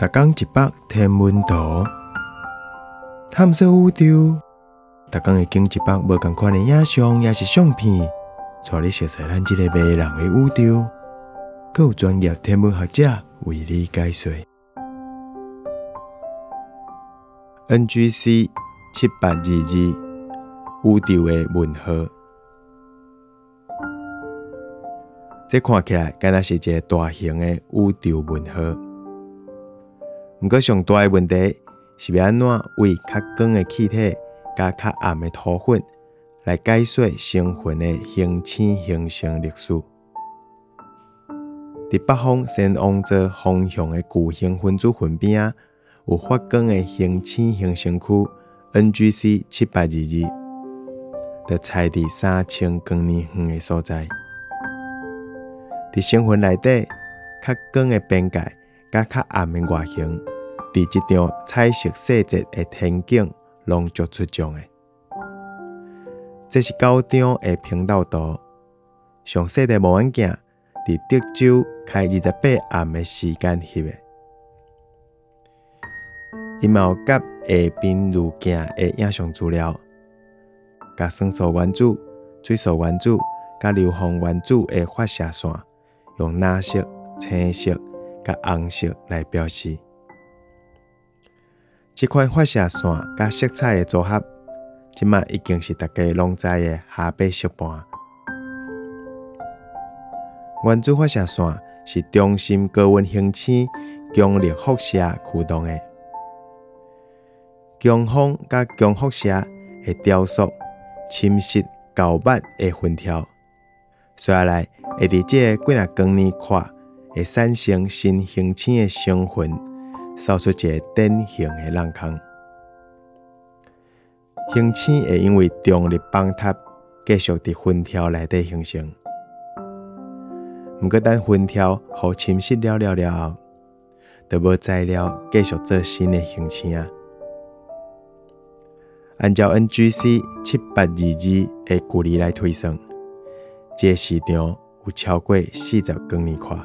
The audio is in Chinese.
逐工一百天文图，探索宇宙。逐工会经一百无共款的影像，也是相片，带你熟悉咱这个迷人的宇宙。更有专业天文学者为你解说。NGC 七八二二宇宙的问号，这看起来敢若是一个大型的宇宙问号。毋过上大的问题是要安怎为较光的气体加较暗的土粉来解说星云的形成形成历史。伫北方先往做方向的巨型分子云边啊，有发光的形成形成区 NGC 七百二二，就猜伫三千光年远的所在。伫星云内底较光的边界甲较暗的外形。伫即张彩色细节的天景拢足出众的。这是九张的平道图，详细的望远镜伫德州开二十八暗的时间翕的。伊嘛有甲下边路径的影像资料，甲酸素原子、水素原子、甲硫磺原子的发射线，用蓝色、青色、甲红色来表示。这款发射线甲色彩的组合，即马已经是大家拢知的哈贝色斑。原子发射线是中心高温恒星强力辐射驱动的，强风甲强辐射会雕塑、侵蚀较密的云条，接下来会伫这几若光年看，会产生新形成的星云。扫出一个典型的浪孔，形成会因为重力崩塌，继续伫云条内底形成。毋过等云条互侵蚀了了了后，就无材料继续做新的形成啊。按照 NGC 七八二二的距离来推算，这时长有超过四十光年宽。